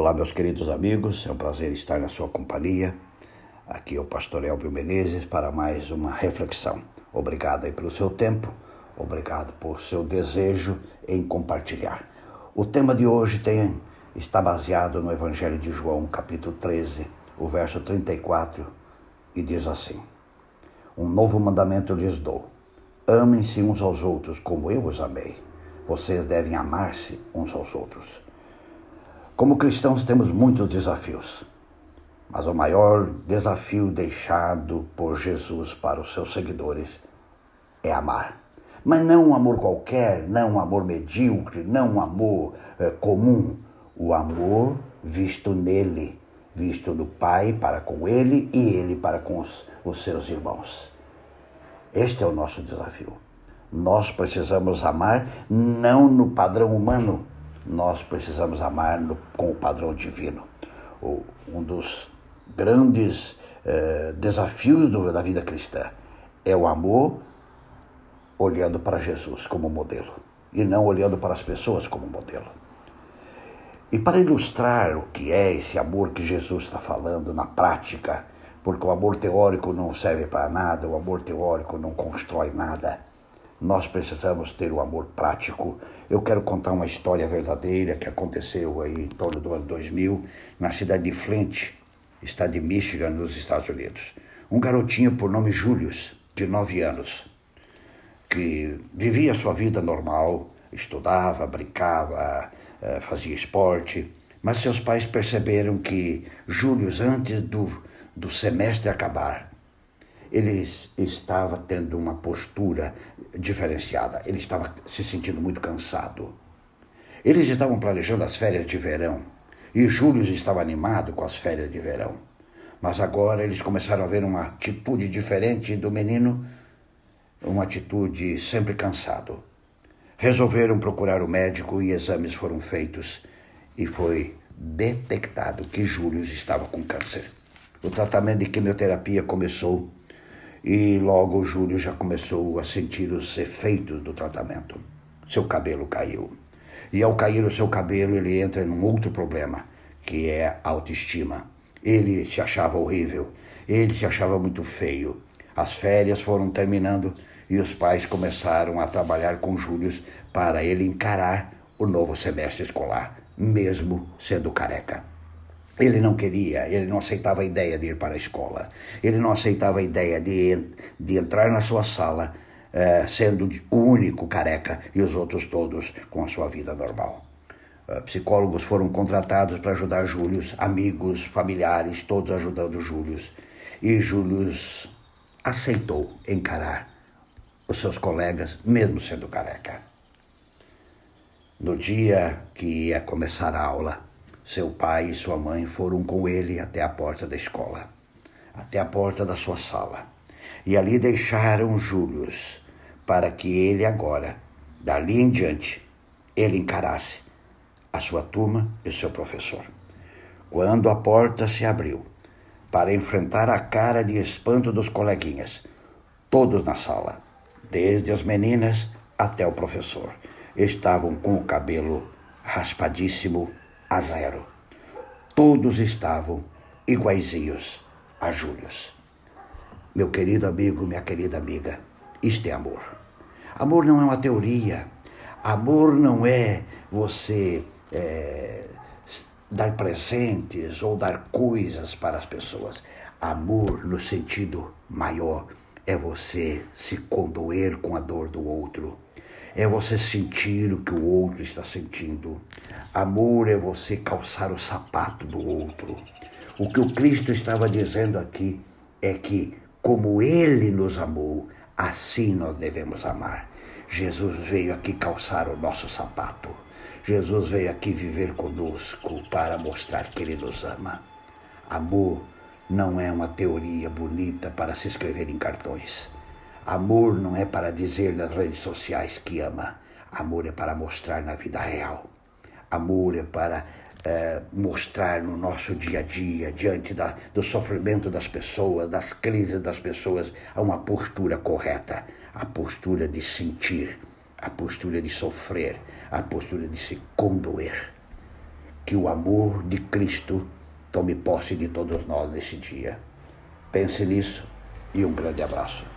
Olá, meus queridos amigos, é um prazer estar na sua companhia. Aqui é o pastor Elvio Menezes para mais uma reflexão. Obrigado aí pelo seu tempo, obrigado por seu desejo em compartilhar. O tema de hoje tem, está baseado no Evangelho de João, capítulo 13, o verso 34, e diz assim: Um novo mandamento lhes dou: amem-se uns aos outros como eu os amei. Vocês devem amar-se uns aos outros. Como cristãos, temos muitos desafios, mas o maior desafio deixado por Jesus para os seus seguidores é amar. Mas não um amor qualquer, não um amor medíocre, não um amor é, comum. O amor visto nele, visto no Pai para com ele e ele para com os, os seus irmãos. Este é o nosso desafio. Nós precisamos amar não no padrão humano, nós precisamos amar no, com o padrão divino. O, um dos grandes eh, desafios do, da vida cristã é o amor olhando para Jesus como modelo e não olhando para as pessoas como modelo. E para ilustrar o que é esse amor que Jesus está falando na prática, porque o amor teórico não serve para nada, o amor teórico não constrói nada nós precisamos ter o amor prático. Eu quero contar uma história verdadeira que aconteceu aí em torno do ano 2000, na cidade de Flint, estado de Michigan, nos Estados Unidos. Um garotinho por nome Julius, de 9 anos, que vivia sua vida normal, estudava, brincava, eh, fazia esporte, mas seus pais perceberam que Julius, antes do, do semestre acabar, ele estava tendo uma postura diferenciada, ele estava se sentindo muito cansado. Eles estavam planejando as férias de verão e Júlio estava animado com as férias de verão. Mas agora eles começaram a ver uma atitude diferente do menino, uma atitude sempre cansado. Resolveram procurar o médico e exames foram feitos e foi detectado que Júlio estava com câncer. O tratamento de quimioterapia começou e logo Júlio já começou a sentir os efeitos do tratamento. Seu cabelo caiu. E ao cair o seu cabelo, ele entra num outro problema, que é a autoestima. Ele se achava horrível, ele se achava muito feio. As férias foram terminando e os pais começaram a trabalhar com Júlio para ele encarar o novo semestre escolar, mesmo sendo careca. Ele não queria, ele não aceitava a ideia de ir para a escola. Ele não aceitava a ideia de, de entrar na sua sala uh, sendo o único careca e os outros todos com a sua vida normal. Uh, psicólogos foram contratados para ajudar Júlio, amigos, familiares, todos ajudando Júlio. E Júlio aceitou encarar os seus colegas, mesmo sendo careca. No dia que ia começar a aula, seu pai e sua mãe foram com ele até a porta da escola, até a porta da sua sala, e ali deixaram Július para que ele agora, dali em diante, ele encarasse a sua turma e o seu professor. Quando a porta se abriu, para enfrentar a cara de espanto dos coleguinhas, todos na sala, desde as meninas até o professor, estavam com o cabelo raspadíssimo a zero. Todos estavam iguaizinhos a Július. Meu querido amigo, minha querida amiga, isto é amor. Amor não é uma teoria. Amor não é você é, dar presentes ou dar coisas para as pessoas. Amor, no sentido maior, é você se condoer com a dor do outro é você sentir o que o outro está sentindo. Amor é você calçar o sapato do outro. O que o Cristo estava dizendo aqui é que, como Ele nos amou, assim nós devemos amar. Jesus veio aqui calçar o nosso sapato. Jesus veio aqui viver conosco para mostrar que Ele nos ama. Amor não é uma teoria bonita para se escrever em cartões. Amor não é para dizer nas redes sociais que ama. Amor é para mostrar na vida real. Amor é para é, mostrar no nosso dia a dia, diante da, do sofrimento das pessoas, das crises das pessoas, a uma postura correta, a postura de sentir, a postura de sofrer, a postura de se condoer. que o amor de Cristo tome posse de todos nós nesse dia. Pense nisso e um grande abraço.